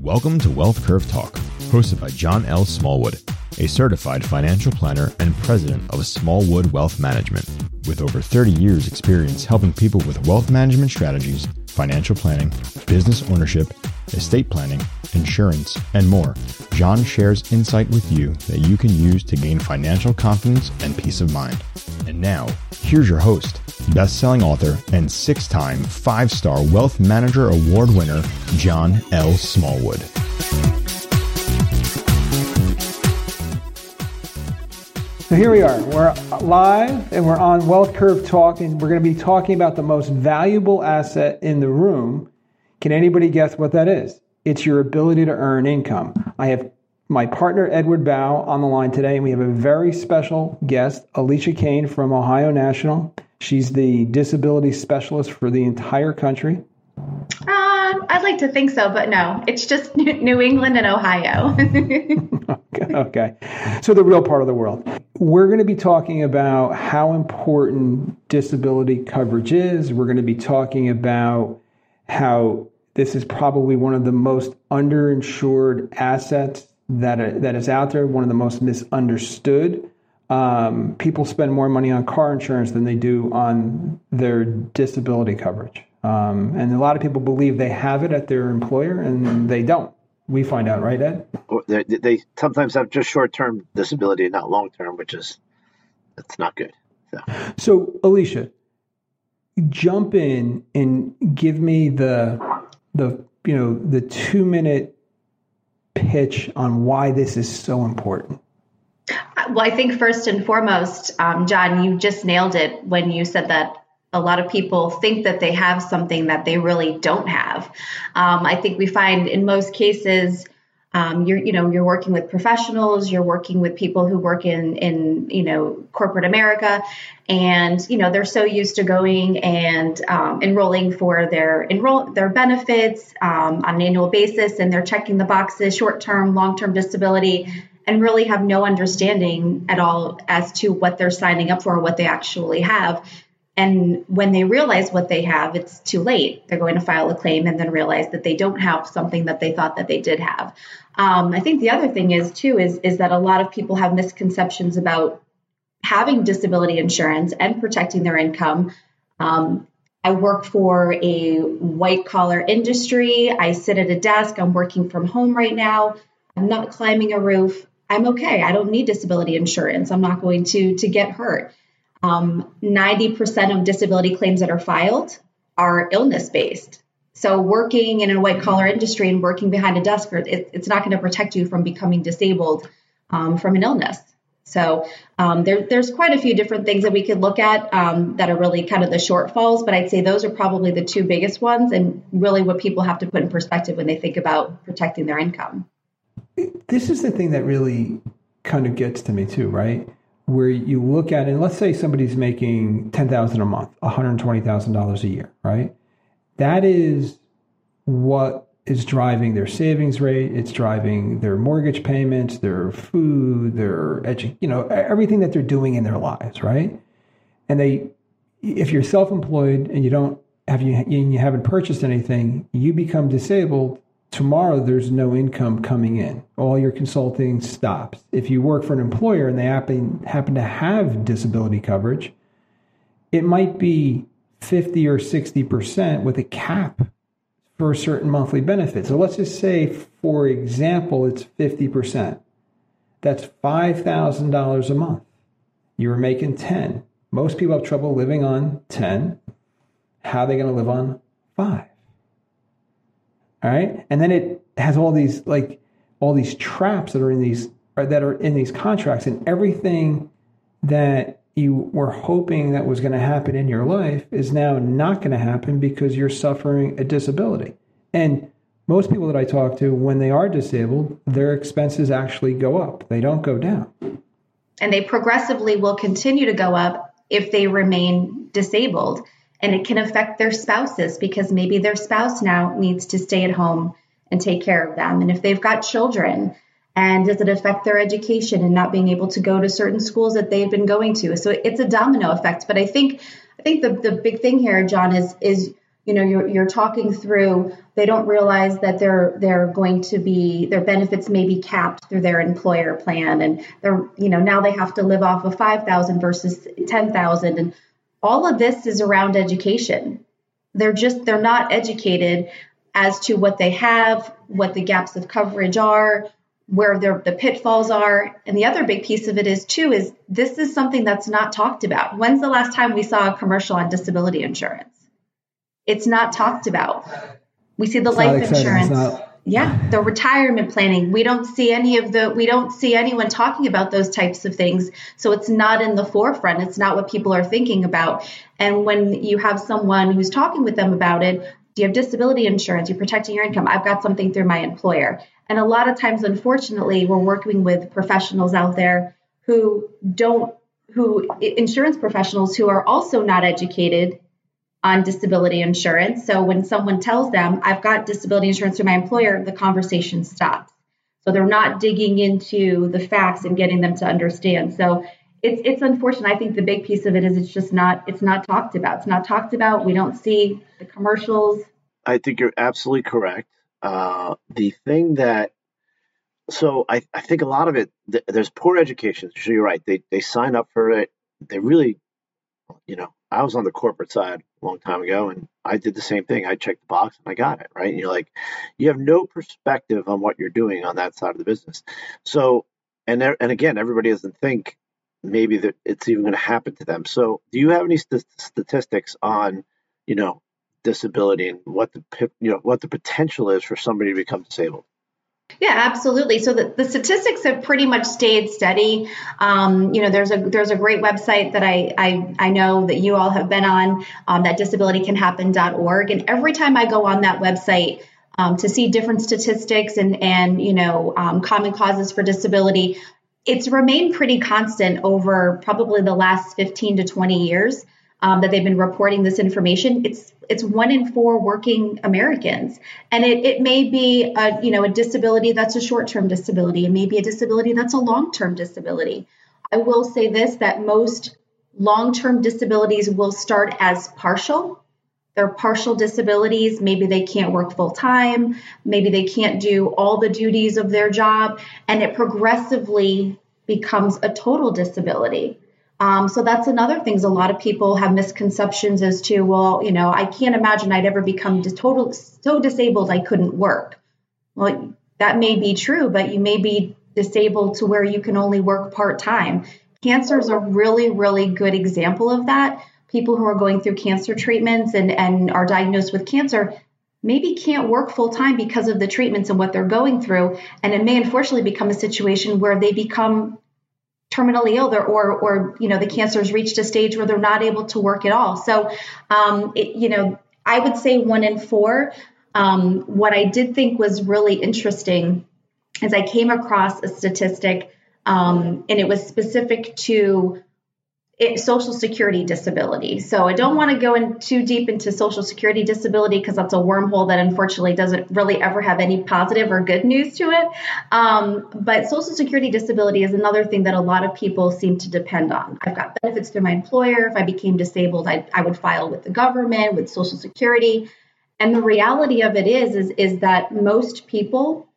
Welcome to Wealth Curve Talk, hosted by John L. Smallwood, a certified financial planner and president of Smallwood Wealth Management. With over 30 years' experience helping people with wealth management strategies, financial planning, business ownership, estate planning, insurance, and more, John shares insight with you that you can use to gain financial confidence and peace of mind. And now, here's your host, best-selling author and six-time five-star Wealth Manager Award winner, John L. Smallwood. So here we are. We're live and we're on Wealth Curve Talk, and we're going to be talking about the most valuable asset in the room. Can anybody guess what that is? It's your ability to earn income. I have my partner Edward Bow on the line today, and we have a very special guest, Alicia Kane from Ohio National. She's the disability specialist for the entire country. Uh, I'd like to think so, but no, it's just New England and Ohio. okay, okay. So, the real part of the world. We're going to be talking about how important disability coverage is. We're going to be talking about how this is probably one of the most underinsured assets that, that is out there, one of the most misunderstood. Um, people spend more money on car insurance than they do on their disability coverage. Um, and a lot of people believe they have it at their employer and they don't. We find out, right, Ed? They, they sometimes have just short term disability, not long term, which is that's not good. So. so, Alicia, jump in and give me the the you know the two minute pitch on why this is so important. Well, I think first and foremost, um, John, you just nailed it when you said that a lot of people think that they have something that they really don't have. Um, I think we find in most cases, um, you're you know you're working with professionals, you're working with people who work in in you know corporate America, and you know they're so used to going and um, enrolling for their enroll their benefits um, on an annual basis, and they're checking the boxes, short term, long term disability. And really have no understanding at all as to what they're signing up for, what they actually have. And when they realize what they have, it's too late. They're going to file a claim and then realize that they don't have something that they thought that they did have. Um, I think the other thing is too is is that a lot of people have misconceptions about having disability insurance and protecting their income. Um, I work for a white collar industry. I sit at a desk. I'm working from home right now. I'm not climbing a roof. I'm okay. I don't need disability insurance. I'm not going to to get hurt. Um, 90% of disability claims that are filed are illness based. So, working in a white collar industry and working behind a desk, it, it's not going to protect you from becoming disabled um, from an illness. So, um, there, there's quite a few different things that we could look at um, that are really kind of the shortfalls, but I'd say those are probably the two biggest ones and really what people have to put in perspective when they think about protecting their income. This is the thing that really kind of gets to me, too, right? Where you look at and let's say somebody's making 10000 a month, $120,000 a year, right? That is what is driving their savings rate. It's driving their mortgage payments, their food, their edu- you know, everything that they're doing in their lives, right? And they, if you're self-employed and you don't have you and you haven't purchased anything, you become disabled tomorrow there's no income coming in. All your consulting stops. If you work for an employer and they happen happen to have disability coverage, it might be 50 or 60% with a cap for a certain monthly benefit. So let's just say, for example, it's 50%. That's $5,000 a month. You were making 10. Most people have trouble living on 10. How are they going to live on 5? All right. And then it has all these like all these traps that are in these that are in these contracts and everything that you were hoping that was going to happen in your life is now not going to happen because you're suffering a disability. And most people that I talk to, when they are disabled, their expenses actually go up, they don't go down. And they progressively will continue to go up if they remain disabled and it can affect their spouses because maybe their spouse now needs to stay at home and take care of them. And if they've got children, and does it affect their education and not being able to go to certain schools that they've been going to? So it's a domino effect. But I think I think the, the big thing here, John, is is you know you're, you're talking through they don't realize that they're they're going to be their benefits may be capped through their employer plan and they're you know now they have to live off of 5000 versus 10000 and all of this is around education. They're just they're not educated as to what they have what the gaps of coverage are where the pitfalls are. And the other big piece of it is too is this is something that's not talked about. When's the last time we saw a commercial on disability insurance? It's not talked about. We see the it's life insurance. Not... Yeah, the retirement planning. We don't see any of the we don't see anyone talking about those types of things. So it's not in the forefront. It's not what people are thinking about. And when you have someone who's talking with them about it, do you have disability insurance? You're protecting your income. I've got something through my employer. And a lot of times, unfortunately, we're working with professionals out there who don't, who insurance professionals who are also not educated on disability insurance. So when someone tells them, I've got disability insurance through my employer, the conversation stops. So they're not digging into the facts and getting them to understand. So it's it's unfortunate. I think the big piece of it is it's just not it's not talked about. It's not talked about. We don't see the commercials. I think you're absolutely correct. Uh, the thing that so I, I think a lot of it there's poor education. So you're right. They they sign up for it. They really, you know, I was on the corporate side a long time ago, and I did the same thing. I checked the box and I got it right. And you're like, you have no perspective on what you're doing on that side of the business. So, and there, and again, everybody doesn't think maybe that it's even going to happen to them. So, do you have any st- statistics on, you know, disability and what the you know what the potential is for somebody to become disabled? Yeah, absolutely. So the, the statistics have pretty much stayed steady. Um, you know, there's a there's a great website that I I, I know that you all have been on, um, that disabilitycanhappen.org, and every time I go on that website. Um, to see different statistics and and you know um, common causes for disability, it's remained pretty constant over probably the last 15 to 20 years um, that they've been reporting this information. It's it's one in four working Americans, and it, it may be a you know a disability that's a short term disability, and maybe a disability that's a long term disability. I will say this: that most long term disabilities will start as partial. They're partial disabilities. Maybe they can't work full time. Maybe they can't do all the duties of their job, and it progressively becomes a total disability. Um, so that's another thing. A lot of people have misconceptions as to, well, you know, I can't imagine I'd ever become total so disabled I couldn't work. Well, that may be true, but you may be disabled to where you can only work part time. Cancer is a really, really good example of that. People who are going through cancer treatments and, and are diagnosed with cancer maybe can't work full time because of the treatments and what they're going through. And it may unfortunately become a situation where they become terminally ill or or you know the cancer has reached a stage where they're not able to work at all. So um, it, you know i would say one in four. Um, what i did think was really interesting is i came across a statistic um, and it was specific to it, social security disability. So I don't want to go in too deep into social security disability because that's a wormhole that unfortunately doesn't really ever have any positive or good news to it. Um, but social security disability is another thing that a lot of people seem to depend on. I've got benefits through my employer. If I became disabled, I, I would file with the government, with social security. And the reality of it is, is, is that most people,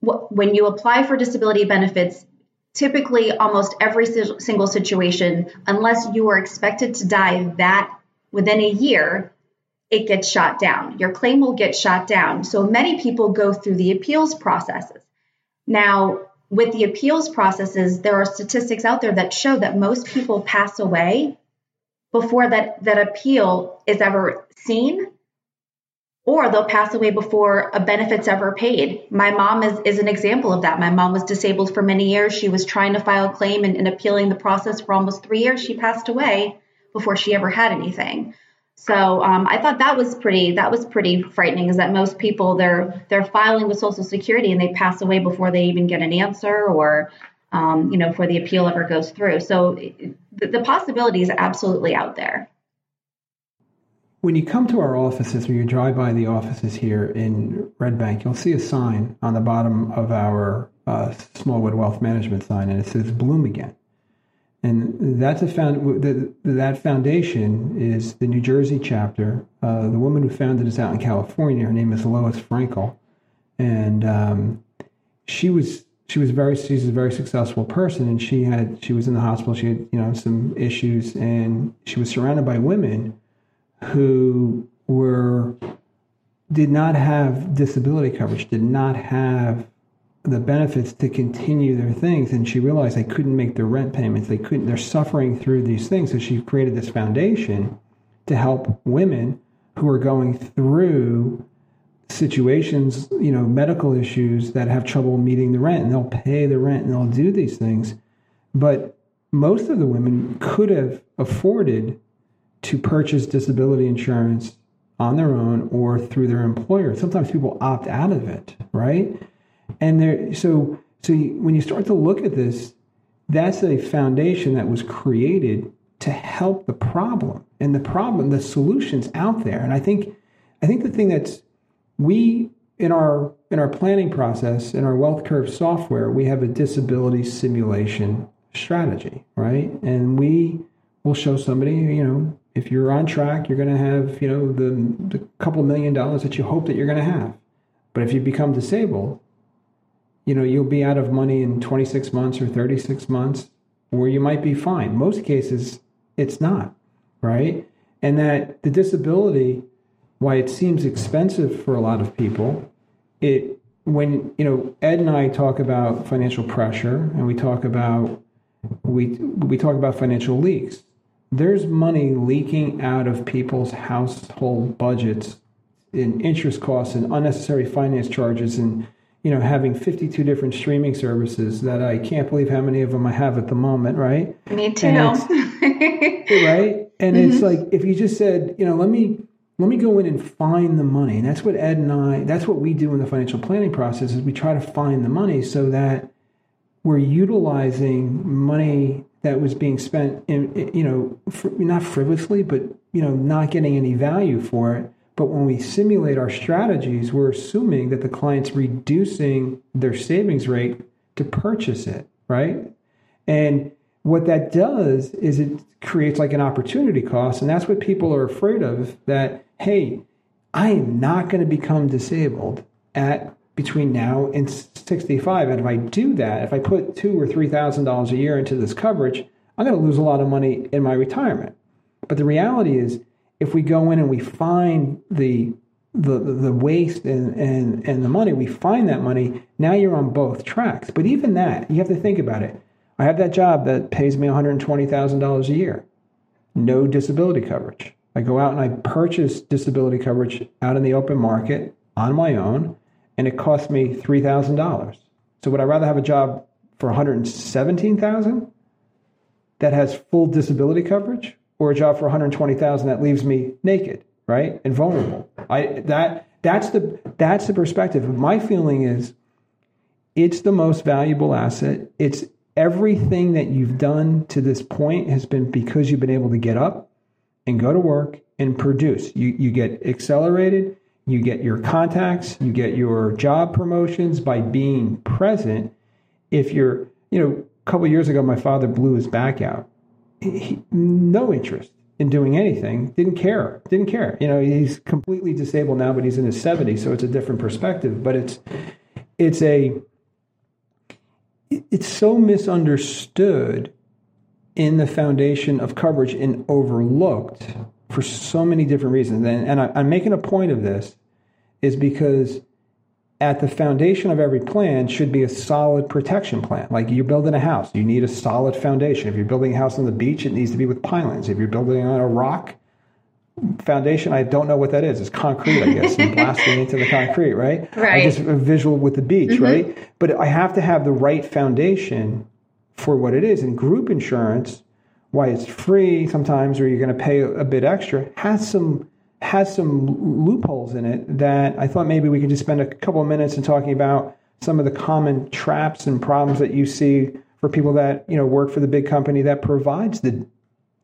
when you apply for disability benefits, typically almost every single situation, unless you are expected to die that within a year, it gets shot down. Your claim will get shot down. So many people go through the appeals processes. Now, with the appeals processes, there are statistics out there that show that most people pass away before that, that appeal is ever seen or they'll pass away before a benefit's ever paid. My mom is, is an example of that. My mom was disabled for many years. She was trying to file a claim and, and appealing the process for almost three years. She passed away before she ever had anything. So um, I thought that was pretty that was pretty frightening. Is that most people they're they're filing with Social Security and they pass away before they even get an answer or um, you know before the appeal ever goes through. So the, the possibility is absolutely out there. When you come to our offices, or you drive by the offices here in Red Bank, you'll see a sign on the bottom of our uh, Smallwood Wealth Management sign, and it says "Bloom Again." And that's a found the, that foundation is the New Jersey chapter. Uh, the woman who founded it is out in California. Her name is Lois Frankel, and um, she was she was very she's a very successful person, and she had she was in the hospital. She had you know some issues, and she was surrounded by women who were did not have disability coverage, did not have the benefits to continue their things and she realized they couldn't make their rent payments. They couldn't they're suffering through these things. So she created this foundation to help women who are going through situations you know medical issues that have trouble meeting the rent and they'll pay the rent and they'll do these things. But most of the women could have afforded to purchase disability insurance on their own or through their employer sometimes people opt out of it right and there, so so you, when you start to look at this, that's a foundation that was created to help the problem, and the problem, the solutions out there. And I think, I think the thing that's we in our in our planning process in our wealth curve software, we have a disability simulation strategy, right? And we will show somebody, you know, if you're on track, you're going to have, you know, the the couple million dollars that you hope that you're going to have. But if you become disabled, you know, you'll be out of money in 26 months or 36 months, or you might be fine. Most cases, it's not, right? And that the disability, why it seems expensive for a lot of people, it when you know Ed and I talk about financial pressure and we talk about we we talk about financial leaks. There's money leaking out of people's household budgets in interest costs and unnecessary finance charges and you know, having 52 different streaming services that I can't believe how many of them I have at the moment, right? Me too. right? And mm-hmm. it's like if you just said, you know, let me let me go in and find the money. And that's what Ed and I that's what we do in the financial planning process is we try to find the money so that we're utilizing money that was being spent in you know, not frivolously, but you know, not getting any value for it but when we simulate our strategies, we're assuming that the client's reducing their savings rate to purchase it, right? And what that does is it creates like an opportunity cost. And that's what people are afraid of that, hey, I am not going to become disabled at between now and 65. And if I do that, if I put two or three thousand dollars a year into this coverage, I'm going to lose a lot of money in my retirement. But the reality is if we go in and we find the the the waste and, and and the money, we find that money, now you're on both tracks. But even that, you have to think about it. I have that job that pays me $120,000 a year. No disability coverage. I go out and I purchase disability coverage out in the open market on my own, and it costs me $3,000. So would I rather have a job for 117,000 that has full disability coverage or a job for 120,000 that leaves me naked, right? And vulnerable. I that that's the that's the perspective. My feeling is it's the most valuable asset. It's everything that you've done to this point has been because you've been able to get up and go to work and produce. You you get accelerated, you get your contacts, you get your job promotions by being present. If you're, you know, a couple years ago my father blew his back out he, no interest in doing anything. Didn't care. Didn't care. You know, he's completely disabled now, but he's in his 70s, so it's a different perspective. But it's it's a it's so misunderstood in the foundation of coverage and overlooked for so many different reasons. And, and I, I'm making a point of this is because at the foundation of every plan should be a solid protection plan. Like you're building a house, you need a solid foundation. If you're building a house on the beach, it needs to be with pilings. If you're building on a rock foundation, I don't know what that is. It's concrete, I guess, and blasting into the concrete, right? Right. I just a visual with the beach, mm-hmm. right? But I have to have the right foundation for what it is. And group insurance, why it's free sometimes, or you're going to pay a bit extra, has some has some loopholes in it that I thought maybe we could just spend a couple of minutes in talking about some of the common traps and problems that you see for people that you know work for the big company that provides the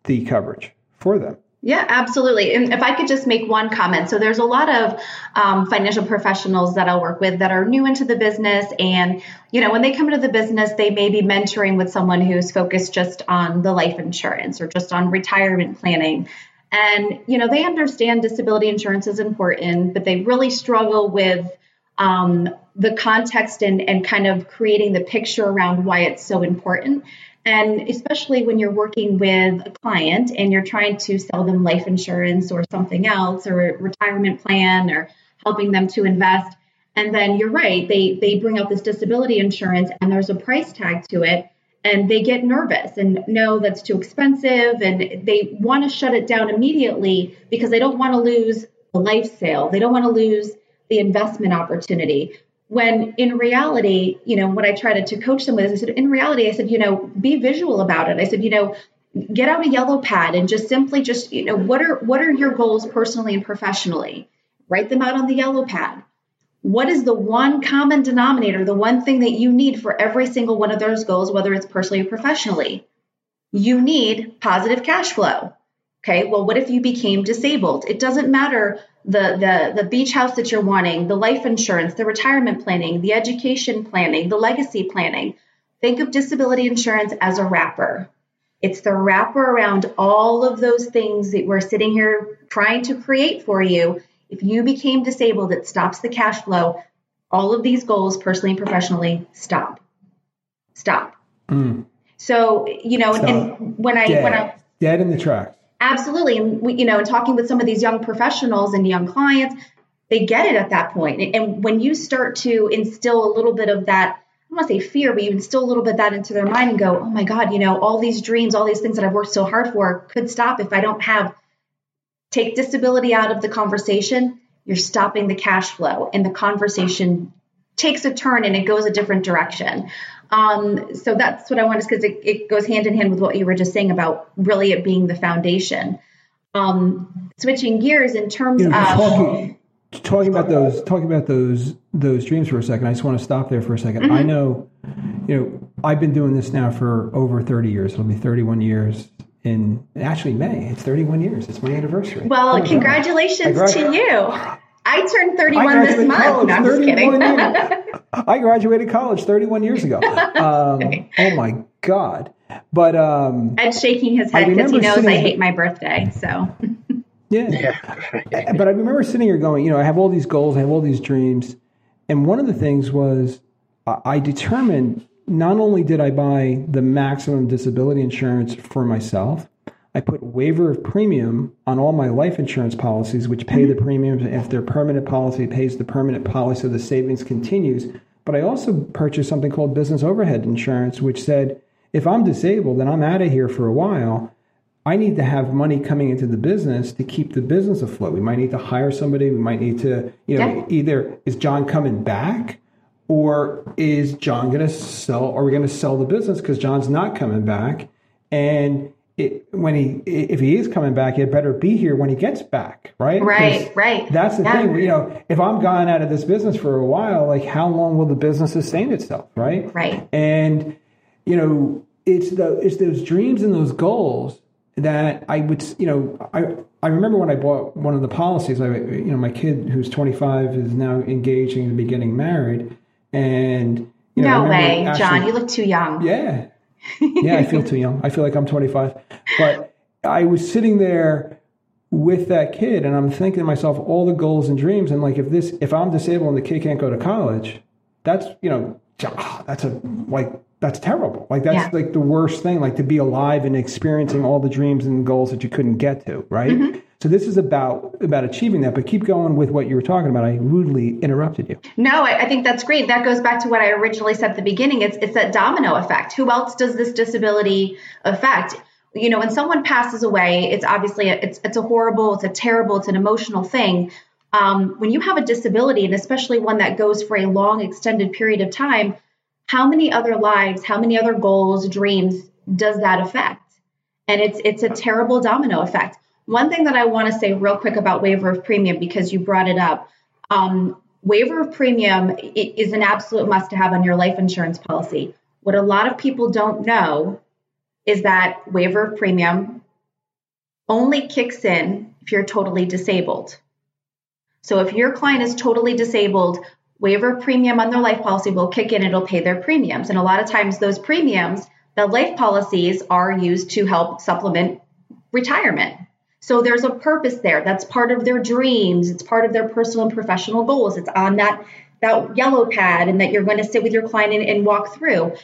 the coverage for them. Yeah, absolutely. And if I could just make one comment. So there's a lot of um, financial professionals that I'll work with that are new into the business. And, you know, when they come into the business, they may be mentoring with someone who's focused just on the life insurance or just on retirement planning. And, you know, they understand disability insurance is important, but they really struggle with um, the context and, and kind of creating the picture around why it's so important. And especially when you're working with a client and you're trying to sell them life insurance or something else or a retirement plan or helping them to invest. And then you're right, they they bring out this disability insurance and there's a price tag to it and they get nervous and know that's too expensive and they want to shut it down immediately because they don't want to lose the life sale. They don't want to lose the investment opportunity. When in reality, you know, what I tried to coach them with is I said, in reality, I said, you know, be visual about it. I said, you know, get out a yellow pad and just simply just, you know, what are what are your goals personally and professionally? Write them out on the yellow pad. What is the one common denominator, the one thing that you need for every single one of those goals, whether it's personally or professionally? You need positive cash flow. Okay, well, what if you became disabled? It doesn't matter the, the, the beach house that you're wanting, the life insurance, the retirement planning, the education planning, the legacy planning. Think of disability insurance as a wrapper. It's the wrapper around all of those things that we're sitting here trying to create for you. If you became disabled, it stops the cash flow. All of these goals, personally and professionally, stop. Stop. Mm. So, you know, stop. and when I when I dead in the tracks. Absolutely. And we, you know, and talking with some of these young professionals and young clients, they get it at that point. And when you start to instill a little bit of that, I don't want to say fear, but you instill a little bit that into their mind and go, oh my God, you know, all these dreams, all these things that I've worked so hard for could stop if I don't have, take disability out of the conversation. You're stopping the cash flow and the conversation takes a turn and it goes a different direction. Um, so that's what I wanted because it, it, goes hand in hand with what you were just saying about really it being the foundation. Um, switching gears in terms you know, of talking, talking, about those talking about those those dreams for a second. I just want to stop there for a 2nd mm-hmm. I know, you know, I've been doing this now for over thirty years. It'll be thirty one years in actually May. It's 31 years. It's my anniversary. Well, oh congratulations to you. I turned 31 this month. No, I'm just kidding. I graduated college 31 years ago. Um, oh my God. But um, Ed's shaking his head because he knows I hate my birthday. So yeah. yeah. But I remember sitting here going, you know, I have all these goals, I have all these dreams, and one of the things was I determined not only did I buy the maximum disability insurance for myself, I put waiver of premium on all my life insurance policies, which pay the premiums. If they're permanent policy, pays the permanent policy, so the savings continues. But I also purchased something called business overhead insurance, which said if I'm disabled and I'm out of here for a while, I need to have money coming into the business to keep the business afloat. We might need to hire somebody. We might need to, you know, yeah. either is John coming back or is John going to sell, are we going to sell the business because John's not coming back? And it, when he if he is coming back, he better be here when he gets back, right? Right, right. That's the yeah. thing. You know, if I'm gone out of this business for a while, like how long will the business sustain itself, right? Right. And you know, it's the it's those dreams and those goals that I would, you know, I I remember when I bought one of the policies. I, you know, my kid who's 25 is now engaging to be getting married, and you know, no way, actually, John, you look too young. Yeah, yeah, I feel too young. I feel like I'm 25. But I was sitting there with that kid and I'm thinking to myself all the goals and dreams and like if this if I'm disabled and the kid can't go to college, that's you know that's a like that's terrible. Like that's yeah. like the worst thing. Like to be alive and experiencing all the dreams and goals that you couldn't get to, right? Mm-hmm. So this is about about achieving that. But keep going with what you were talking about. I rudely interrupted you. No, I, I think that's great. That goes back to what I originally said at the beginning. It's it's that domino effect. Who else does this disability affect? You know, when someone passes away, it's obviously a, it's it's a horrible, it's a terrible, it's an emotional thing. Um, when you have a disability, and especially one that goes for a long, extended period of time, how many other lives, how many other goals, dreams does that affect? And it's it's a terrible domino effect. One thing that I want to say real quick about waiver of premium because you brought it up. Um, waiver of premium is an absolute must to have on your life insurance policy. What a lot of people don't know is that waiver of premium only kicks in if you're totally disabled. So if your client is totally disabled, waiver of premium on their life policy will kick in, it'll pay their premiums. And a lot of times those premiums, the life policies are used to help supplement retirement. So there's a purpose there. That's part of their dreams. It's part of their personal and professional goals. It's on that that yellow pad and that you're going to sit with your client and, and walk through.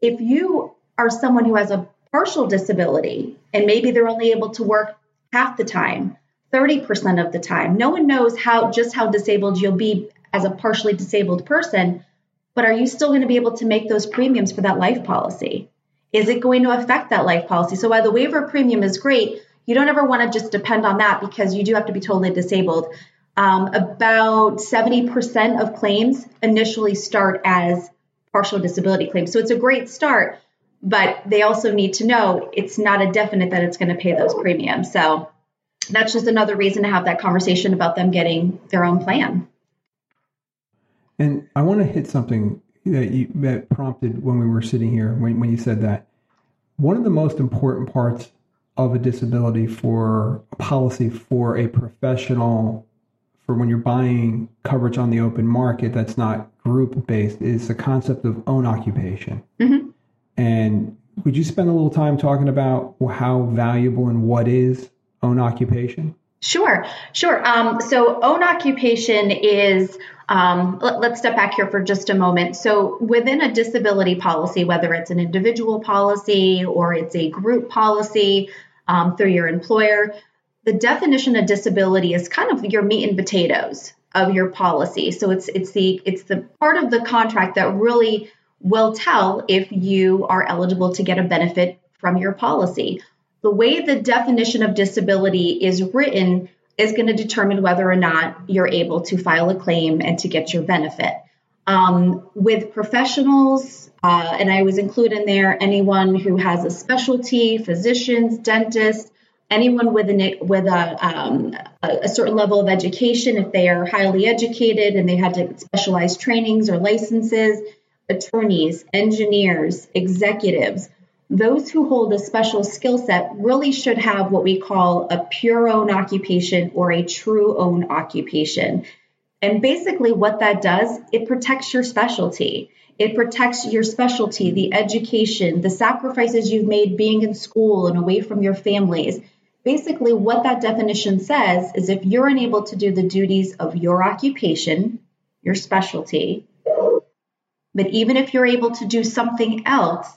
If you are someone who has a partial disability and maybe they're only able to work half the time, 30% of the time, no one knows how just how disabled you'll be as a partially disabled person, but are you still going to be able to make those premiums for that life policy? Is it going to affect that life policy? So while the waiver premium is great, you don't ever want to just depend on that because you do have to be totally disabled. Um, about 70% of claims initially start as partial disability claims. So it's a great start, but they also need to know it's not a definite that it's going to pay those premiums. So that's just another reason to have that conversation about them getting their own plan. And I want to hit something that you that prompted when we were sitting here when, when you said that. One of the most important parts of a disability for a policy for a professional for when you're buying coverage on the open market that's not group based is the concept of own occupation. Mm-hmm. And would you spend a little time talking about how valuable and what is own occupation? Sure, sure. Um, so, own occupation is, um, let, us step back here for just a moment. So, within a disability policy, whether it's an individual policy or it's a group policy um, through your employer, the definition of disability is kind of your meat and potatoes of your policy. So it's it's the it's the part of the contract that really will tell if you are eligible to get a benefit from your policy. The way the definition of disability is written is going to determine whether or not you're able to file a claim and to get your benefit. Um, with professionals, uh, and I was include in there anyone who has a specialty, physicians, dentists, anyone with a with a, um, a certain level of education, if they are highly educated and they had to specialized trainings or licenses, attorneys, engineers, executives, those who hold a special skill set really should have what we call a pure own occupation or a true own occupation. And basically, what that does, it protects your specialty. It protects your specialty, the education, the sacrifices you've made being in school and away from your families basically what that definition says is if you're unable to do the duties of your occupation, your specialty, but even if you're able to do something else,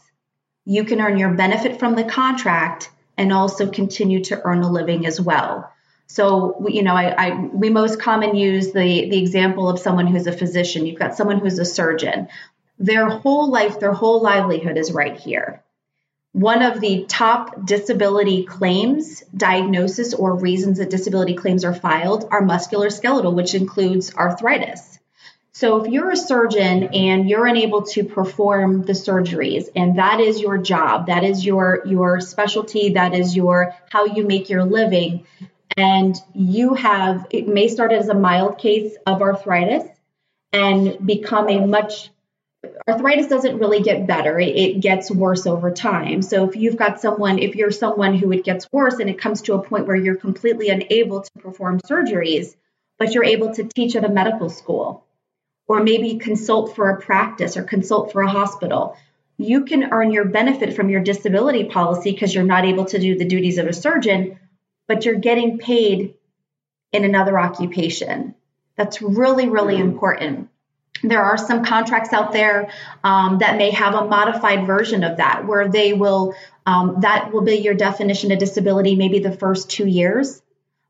you can earn your benefit from the contract and also continue to earn a living as well. So, you know, I, I, we most common use the, the example of someone who's a physician. You've got someone who's a surgeon. Their whole life, their whole livelihood is right here. One of the top disability claims, diagnosis, or reasons that disability claims are filed are musculoskeletal, which includes arthritis. So, if you're a surgeon and you're unable to perform the surgeries, and that is your job, that is your your specialty, that is your how you make your living, and you have it may start as a mild case of arthritis and become a much arthritis doesn't really get better. It, gets worse over time. So if you've got someone if you're someone who it gets worse and it comes to a point where you're completely unable to perform surgeries but you're able to teach at a medical school or maybe consult for a practice or consult for a hospital you can earn your benefit from your disability policy because you're not able to do the duties of a surgeon but you're getting paid in another occupation. That's really really important. There are some contracts out there um, that may have a modified version of that where they will um, that will be your definition of disability maybe the first two years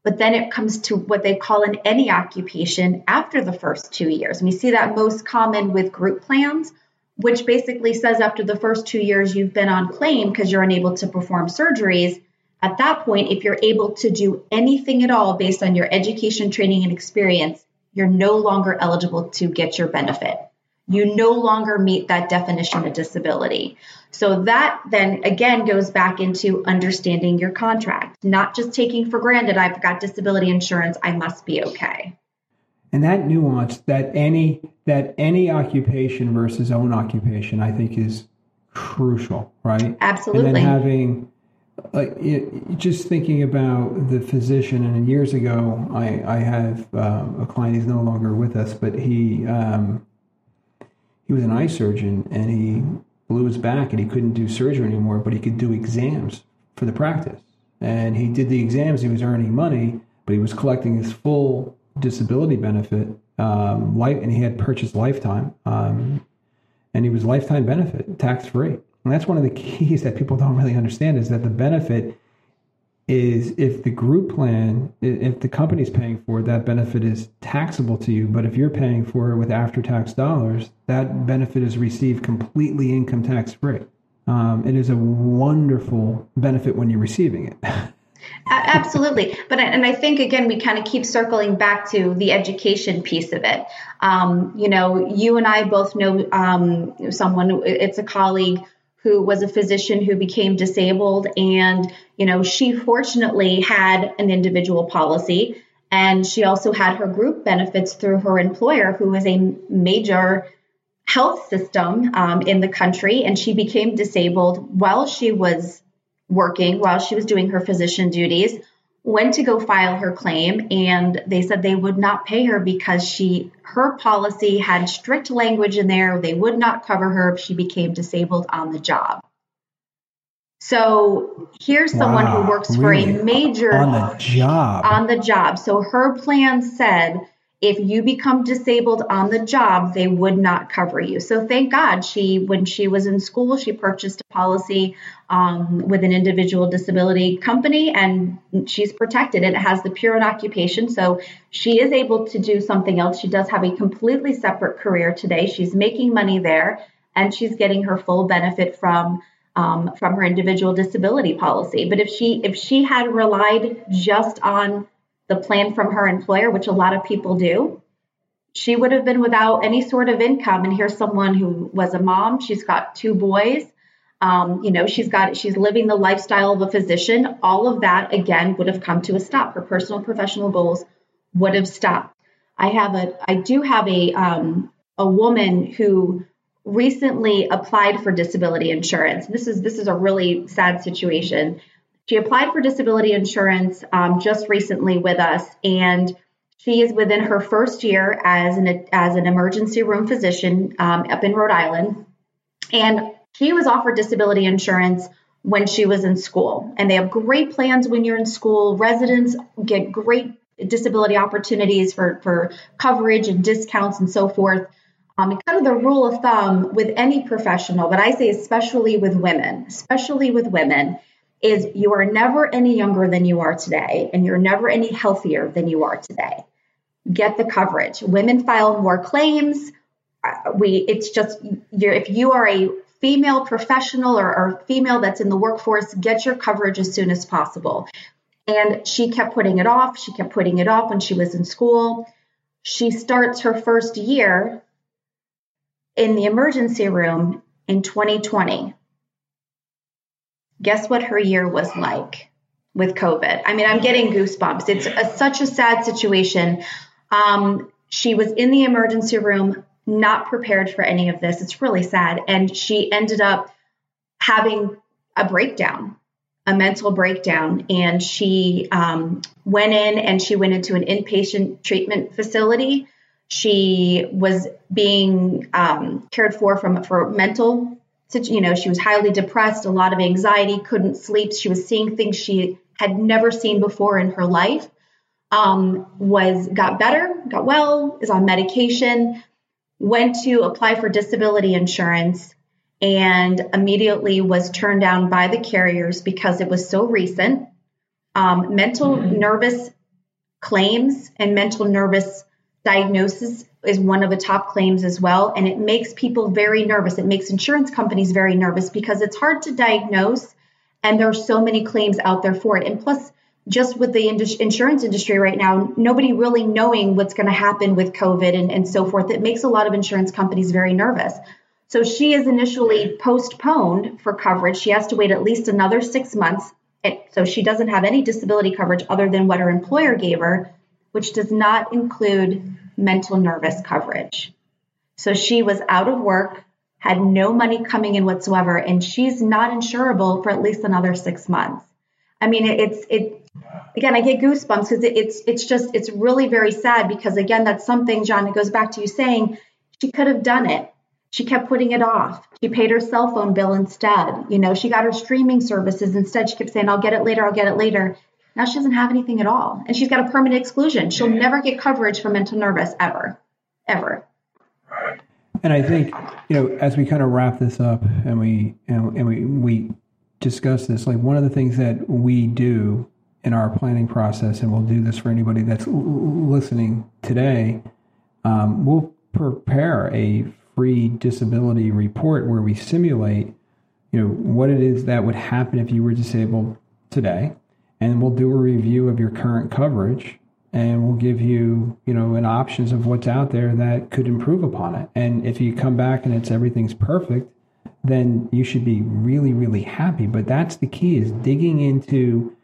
but then it comes to what they call an any occupation after the first two years. And we see that most common with group plans which basically says after the first two years you've been on claim because you're unable to perform surgeries at that point if you're able to do anything at all based on your education training and experience you're no longer eligible to get your benefit. You no longer meet that definition of disability. So that then again goes back into understanding your contract, not just taking for granted I've got disability insurance, I must be okay. And that nuance that any that any occupation versus own occupation I think is crucial, right? Absolutely. And then having like just thinking about the physician, and years ago, I I have um, a client. He's no longer with us, but he um, he was an eye surgeon, and he blew his back, and he couldn't do surgery anymore, but he could do exams for the practice. And he did the exams. He was earning money, but he was collecting his full disability benefit, um, life, and he had purchased lifetime, um, and he was lifetime benefit, tax free. And that's one of the keys that people don't really understand is that the benefit is if the group plan, if the company's paying for it, that benefit is taxable to you. But if you're paying for it with after tax dollars, that benefit is received completely income tax free. Um, it is a wonderful benefit when you're receiving it. Absolutely. But, and I think, again, we kind of keep circling back to the education piece of it. Um, you know, you and I both know um, someone, it's a colleague who was a physician who became disabled. And you know she fortunately had an individual policy. And she also had her group benefits through her employer who was a major health system um, in the country. And she became disabled while she was working while she was doing her physician duties went to go file her claim and they said they would not pay her because she her policy had strict language in there. They would not cover her if she became disabled on the job. So here's someone wow, who works really? for a major on the job? on the job. So her plan said if you become disabled on the job, they would not cover you. So thank God she, when she was in school, she purchased a policy um, with an individual disability company and she's protected. It has the pure occupation. So she is able to do something else. She does have a completely separate career today. She's making money there and she's getting her full benefit from um, from her individual disability policy. But if she if she had relied just on the plan from her employer, which a lot of people do, she would have been without any sort of income. And here's someone who was a mom. She's got two boys. Um, you know, she's got she's living the lifestyle of a physician. All of that again would have come to a stop. Her personal professional goals would have stopped. I have a I do have a um, a woman who recently applied for disability insurance. This is this is a really sad situation. She applied for disability insurance um, just recently with us, and she is within her first year as an as an emergency room physician um, up in Rhode Island, and she was offered disability insurance when she was in school. And they have great plans when you're in school. Residents get great disability opportunities for for coverage and discounts and so forth. Um, kind of the rule of thumb with any professional, but I say especially with women, especially with women, is you are never any younger than you are today, and you're never any healthier than you are today. Get the coverage. Women file more claims. Uh, we, it's just if you are a female professional or, or female that's in the workforce, get your coverage as soon as possible. And she kept putting it off. She kept putting it off when she was in school. She starts her first year in the emergency room in 2020 guess what her year was like with COVID? I mean, I'm getting goosebumps. It's a, such a sad situation. Um, she was in the emergency room, not prepared for any of this. It's really sad. And she ended up having a breakdown, a mental breakdown. And she um, went in and she went into an inpatient treatment facility. She was being um, cared for from for mental you know, she was highly depressed, a lot of anxiety, couldn't sleep. She was seeing things she had never seen before in her life. Um, was got better, got well, is on medication, went to apply for disability insurance, and immediately was turned down by the carriers because it was so recent. Um, mental mm-hmm. nervous claims and mental nervous diagnosis is one of the top claims as well. And it makes people very nervous. It makes insurance companies very nervous because it's hard to diagnose and there are so many claims out there for it. And plus, just with the insurance industry right now, nobody really knowing what's going to happen with COVID and, and so forth, it makes a lot of insurance companies very nervous. So she is initially postponed for coverage. She has to wait at least another six months. So she doesn't have any disability coverage other than what her employer gave her, which does not include mental nervous coverage. So she was out of work, had no money coming in whatsoever, and she's not insurable for at least another six months. I mean, it's it again. I get goosebumps because it's it's just it's really very sad because again, that's something, John. It goes back to you saying she could have done it. She kept putting it off. She paid her cell phone bill instead. You know, she got her streaming services instead. She kept saying, "I'll get it later. I'll get it later." Now she doesn't have anything at all, and she's got a permanent exclusion. She'll never get coverage for mental nervous ever, ever. And I think you know, as we kind of wrap this up, and we and, and we we discuss this, like one of the things that we do in our planning process, and we'll do this for anybody that's l- listening today. Um, we'll prepare a free disability report where we simulate, you know, what it is that would happen if you were disabled today, and we'll do a review of your current coverage and we'll give you, you know, an options of what's out there that could improve upon it. And if you come back and it's everything's perfect, then you should be really, really happy. But that's the key is digging into,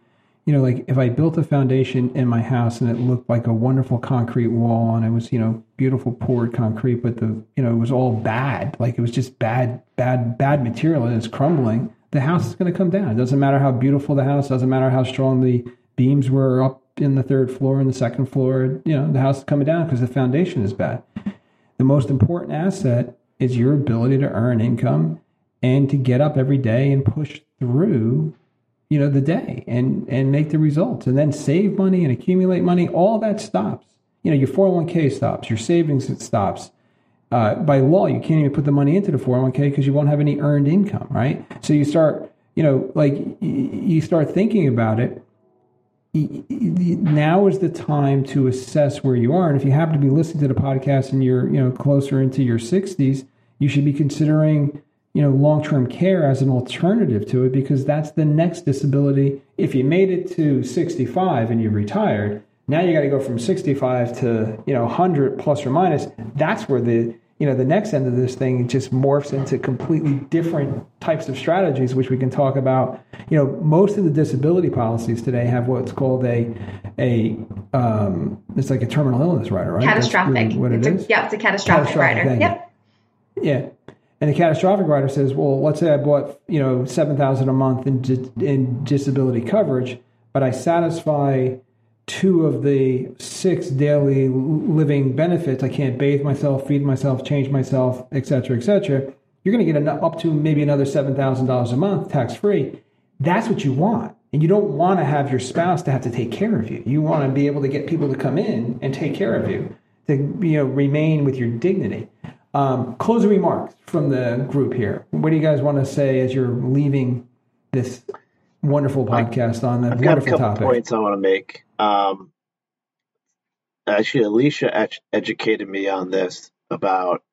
you know, like if I built a foundation in my house and it looked like a wonderful concrete wall and it was, you know, beautiful poured concrete, but the, you know, it was all bad, like it was just bad, bad, bad material and it's crumbling, the house is going to come down. It doesn't matter how beautiful the house, doesn't matter how strong the beams were up in the third floor and the second floor, you know, the house is coming down because the foundation is bad. The most important asset is your ability to earn income and to get up every day and push through, you know, the day and and make the results and then save money and accumulate money. All that stops. You know, your 401k stops, your savings stops. Uh, by law, you can't even put the money into the 401k because you won't have any earned income, right? So you start, you know, like you start thinking about it now is the time to assess where you are. And if you happen to be listening to the podcast and you're, you know, closer into your 60s, you should be considering, you know, long-term care as an alternative to it because that's the next disability. If you made it to 65 and you retired, now you got to go from 65 to, you know, 100 plus or minus. That's where the you know the next end of this thing just morphs into completely different types of strategies which we can talk about. You know most of the disability policies today have what's called a a um, it's like a terminal illness rider right? Catastrophic really what it it's is. A, yeah it's a catastrophic, catastrophic rider. yep. Yeah. And the catastrophic rider says well let's say i bought you know 7000 a month in, in disability coverage but i satisfy two of the six daily living benefits i can't bathe myself feed myself change myself etc etc you're going to get up to maybe another $7000 a month tax free that's what you want. And you don't want to have your spouse to have to take care of you. You want to be able to get people to come in and take care of you to you know remain with your dignity. Um, closing remarks from the group here. What do you guys want to say as you're leaving this wonderful podcast on that I've wonderful got a couple topic? points I want to make. Um, actually, Alicia ed- educated me on this about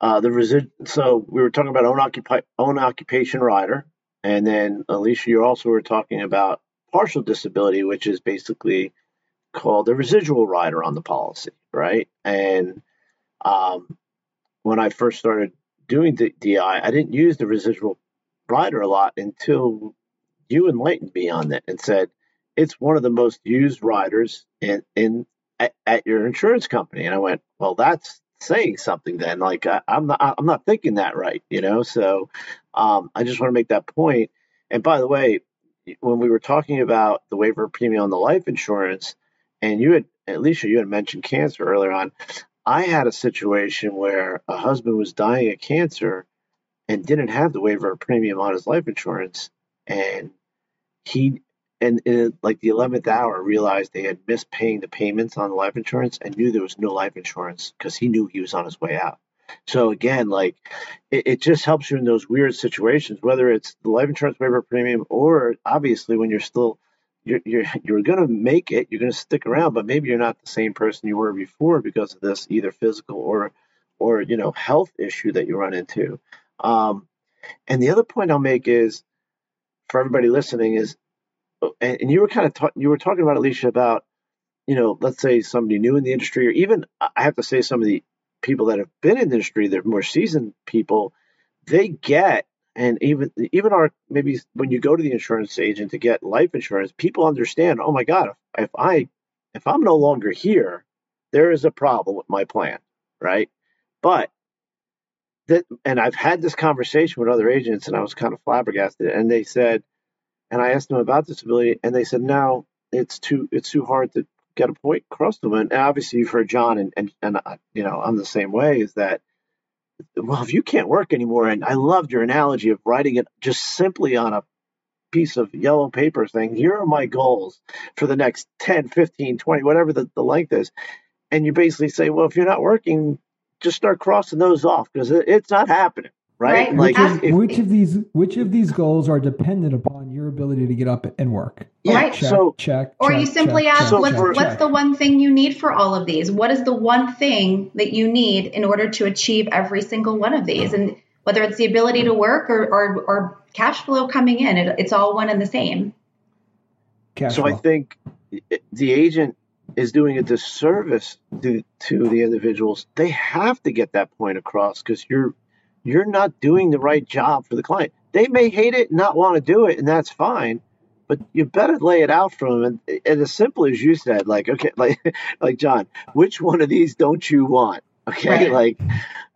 uh, the resid. So we were talking about own occupy own occupation rider, and then Alicia, you also were talking about partial disability, which is basically called the residual rider on the policy, right? And um, when I first started doing the DI, I didn't use the residual rider a lot until you enlightened me on that and said it's one of the most used riders in in at, at your insurance company. And I went, well, that's saying something then. Like I, am not I'm not thinking that right, you know. So um, I just want to make that point. And by the way, when we were talking about the waiver premium on the life insurance, and you had Alicia, you had mentioned cancer earlier on. I had a situation where a husband was dying of cancer and didn't have the waiver premium on his life insurance, and he and in like the 11th hour realized they had missed paying the payments on the life insurance and knew there was no life insurance because he knew he was on his way out. So again like it, it, just helps you in those weird situations whether it's the life insurance waiver premium or obviously when you're still you're you're, you're going to make it you're going to stick around but maybe you're not the same person you were before because of this either physical or or you know health issue that you run into. Um, and the other point i'll make is for everybody listening is, Oh, and, and you were kind of ta- you were talking about Alicia about, you know, let's say somebody new in the industry, or even I have to say some of the people that have been in the industry, they're more seasoned people, they get and even even our maybe when you go to the insurance agent to get life insurance, people understand. Oh my God, if I if I'm no longer here, there is a problem with my plan, right? But that, and I've had this conversation with other agents, and I was kind of flabbergasted. And they said, and I asked them about disability, and they said no, it's too it's too hard to get a point across to them. And obviously, you've heard John, and and and uh, you know I'm the same way. Is that well, if you can't work anymore, and I loved your analogy of writing it just simply on a piece of yellow paper saying, here are my goals for the next 10, 15, 20, whatever the, the length is. And you basically say, well, if you're not working, just start crossing those off because it, it's not happening. Right. right. Like which, if, which of these which of these goals are dependent upon your ability to get up and work? Yeah. Right. Check, so check. Or check, you simply check, ask, what's, what's the one thing you need for all of these? What is the one thing that you need in order to achieve every single one of these? And whether it's the ability to work or or, or cash flow coming in, it, it's all one and the same. Cash so flow. I think the agent is doing a disservice to, to the individuals. They have to get that point across because you're you're not doing the right job for the client. They may hate it, not want to do it, and that's fine. But you better lay it out for them, and, and as simple as you said, like okay, like like John, which one of these don't you want? Okay, right. like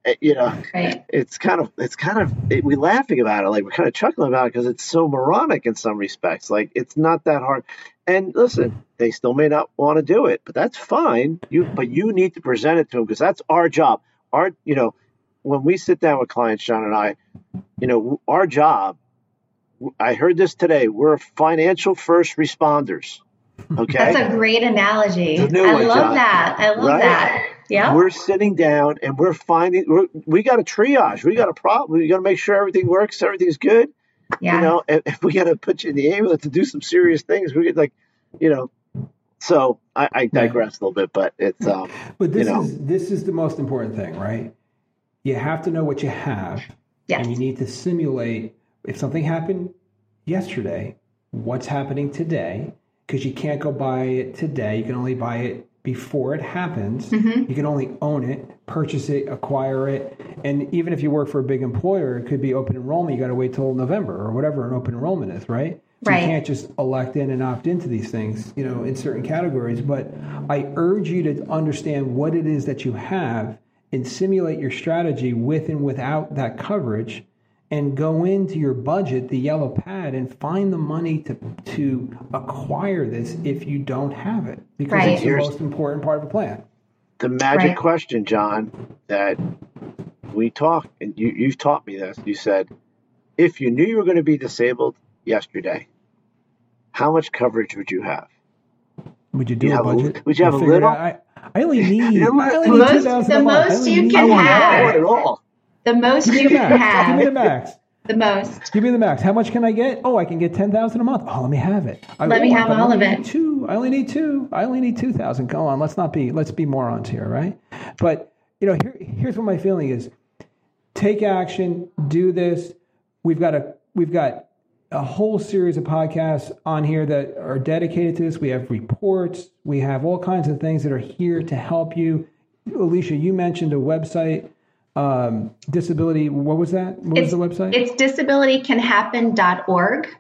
eh, you know, right. it's kind of it's kind of it, we laughing about it, like we're kind of chuckling about it because it's so moronic in some respects. Like it's not that hard. And listen, they still may not want to do it, but that's fine. You but you need to present it to them because that's our job. Our you know, when we sit down with clients, John and I, you know, our job. I heard this today. We're financial first responders. Okay, that's a great analogy. I one, love John. that. I love right? that. Yeah. We're sitting down and we're finding we're, we got a triage. We got a problem. We got to make sure everything works, everything's good. Yeah. You know, if, if we got to put you in the ambulance to do some serious things, we get like, you know. So I, I digress a little bit, but it's um. But this you know. is this is the most important thing, right? You have to know what you have, yes. and you need to simulate if something happened yesterday, what's happening today, because you can't go buy it today. You can only buy it before it happens. Mm-hmm. You can only own it, purchase it, acquire it. And even if you work for a big employer, it could be open enrollment. You got to wait till November or whatever an open enrollment is, right? So right. you can't just elect in and opt into these things, you know, in certain categories. But I urge you to understand what it is that you have and simulate your strategy with and without that coverage and go into your budget, the yellow pad, and find the money to to acquire this if you don't have it, because right. it's the most important part of a plan. The magic right. question, John, that we talked, and you, you've taught me this. You said, if you knew you were going to be disabled yesterday, how much coverage would you have? Would you do you a budget? Would you have a little? I, I only need, I only need most, the most you can have. At all. The most you can have. Give me the max. The most. Give me the max. How much can I get? Oh, I can get ten thousand a month. Oh, let me have it. I, let me have all of it. Two. I only need two. I only need two thousand. Go on. Let's not be. Let's be morons here, right? But you know, here, here's what my feeling is: take action. Do this. We've got a. We've got a whole series of podcasts on here that are dedicated to this. We have reports. We have all kinds of things that are here to help you. Alicia, you mentioned a website um, disability. What was that? What it's, was the website? It's disabilitycanhappen.org.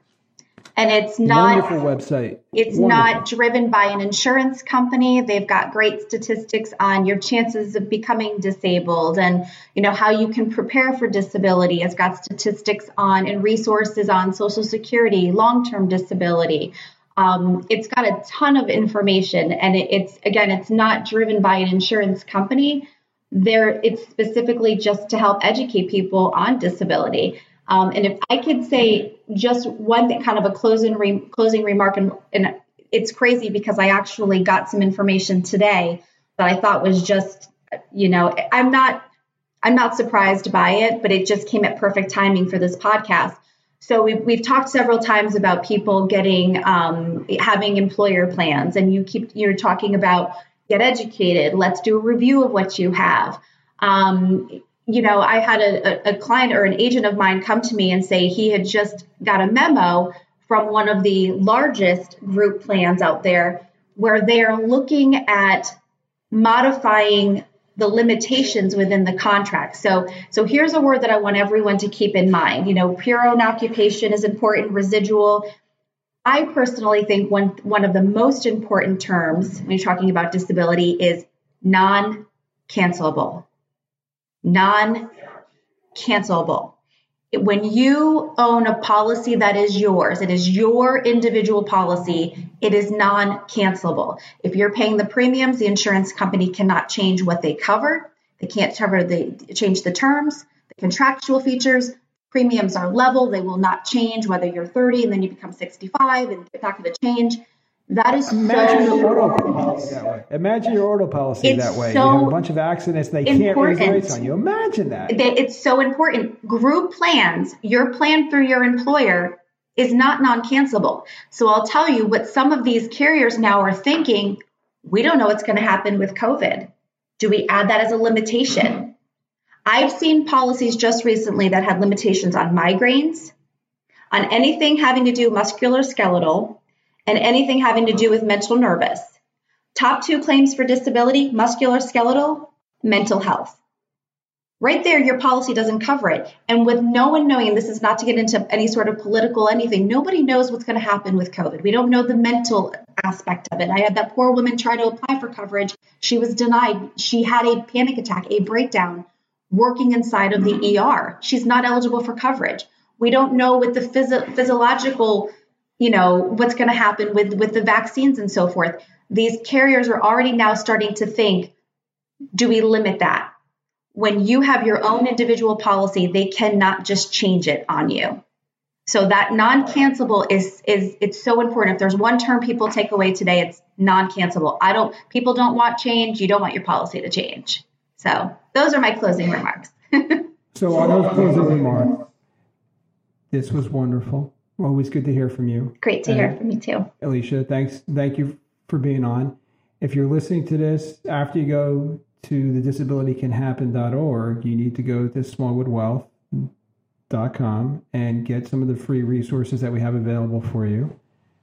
And it's not wonderful website. It's wonderful. not driven by an insurance company. They've got great statistics on your chances of becoming disabled and you know how you can prepare for disability. It's got statistics on and resources on Social Security, long-term disability. Um, it's got a ton of information, and it, it's again, it's not driven by an insurance company there it's specifically just to help educate people on disability. Um, and if I could say just one thing, kind of a closing re- closing remark, and, and it's crazy because I actually got some information today that I thought was just, you know, I'm not I'm not surprised by it, but it just came at perfect timing for this podcast. So we've, we've talked several times about people getting um, having employer plans, and you keep you're talking about get educated. Let's do a review of what you have. Um, you know, I had a, a, client or an agent of mine come to me and say he had just got a memo from one of the largest group plans out there where they are looking at modifying the limitations within the contract. So, so here's a word that I want everyone to keep in mind. You know, pure own occupation is important, residual I personally think one one of the most important terms when you're talking about disability is non-cancelable. Non-cancelable. when you own a policy that is yours, it is your individual policy, it is non cancelable. If you're paying the premiums, the insurance company cannot change what they cover. They can't cover the change the terms, the contractual features. Premiums are level, they will not change whether you're 30 and then you become 65 and it's not going to change. That is Imagine so your auto policy that way. Imagine your auto policy that way. so you have a bunch of accidents, they can't raise rates on you. Imagine that. it's so important. Group plans, your plan through your employer is not non cancelable. So I'll tell you what some of these carriers now are thinking we don't know what's going to happen with COVID. Do we add that as a limitation? I've seen policies just recently that had limitations on migraines, on anything having to do musculoskeletal, and anything having to do with mental nervous. Top two claims for disability musculoskeletal, mental health. Right there, your policy doesn't cover it. And with no one knowing, this is not to get into any sort of political anything, nobody knows what's going to happen with COVID. We don't know the mental aspect of it. I had that poor woman try to apply for coverage. She was denied. She had a panic attack, a breakdown, working inside of the ER. She's not eligible for coverage. We don't know with the physio- physiological, you know, what's going to happen with, with the vaccines and so forth. These carriers are already now starting to think, do we limit that? when you have your own individual policy, they cannot just change it on you. So that non-cancelable is is it's so important. If there's one term people take away today, it's non-cancelable. I don't people don't want change, you don't want your policy to change. So those are my closing remarks. So on those closing remarks, this was wonderful. Always good to hear from you. Great to hear from you too. Alicia, thanks. Thank you for being on. If you're listening to this after you go to the disabilitycanhappen.org, you need to go to smallwoodwealth.com and get some of the free resources that we have available for you.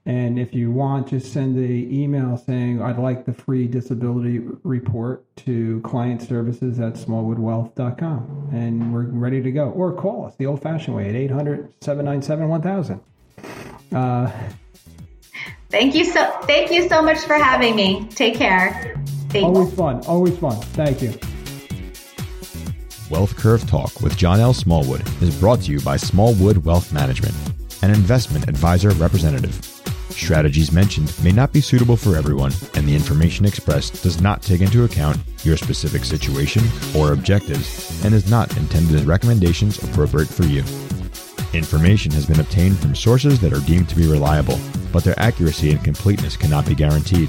And if you want, just send an email saying, I'd like the free disability report to client services at smallwoodwealth.com. And we're ready to go. Or call us the old fashioned way at 800 797 1000. Uh, Thank you so thank you so much for having me. Take care. Thanks. always fun. Always fun. Thank you. Wealth Curve Talk with John L. Smallwood is brought to you by Smallwood Wealth Management, an investment advisor representative. Strategies mentioned may not be suitable for everyone, and the information expressed does not take into account your specific situation or objectives and is not intended as recommendations appropriate for you. Information has been obtained from sources that are deemed to be reliable, but their accuracy and completeness cannot be guaranteed.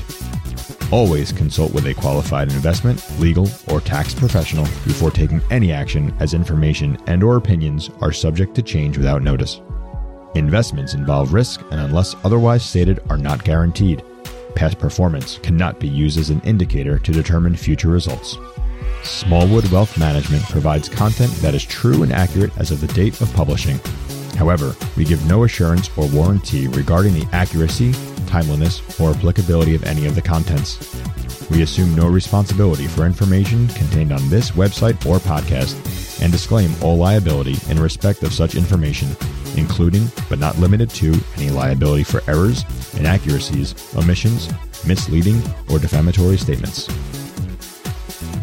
Always consult with a qualified investment, legal, or tax professional before taking any action as information and or opinions are subject to change without notice. Investments involve risk and unless otherwise stated are not guaranteed. Past performance cannot be used as an indicator to determine future results. Smallwood Wealth Management provides content that is true and accurate as of the date of publishing. However, we give no assurance or warranty regarding the accuracy, timeliness, or applicability of any of the contents. We assume no responsibility for information contained on this website or podcast and disclaim all liability in respect of such information, including but not limited to any liability for errors, inaccuracies, omissions, misleading, or defamatory statements.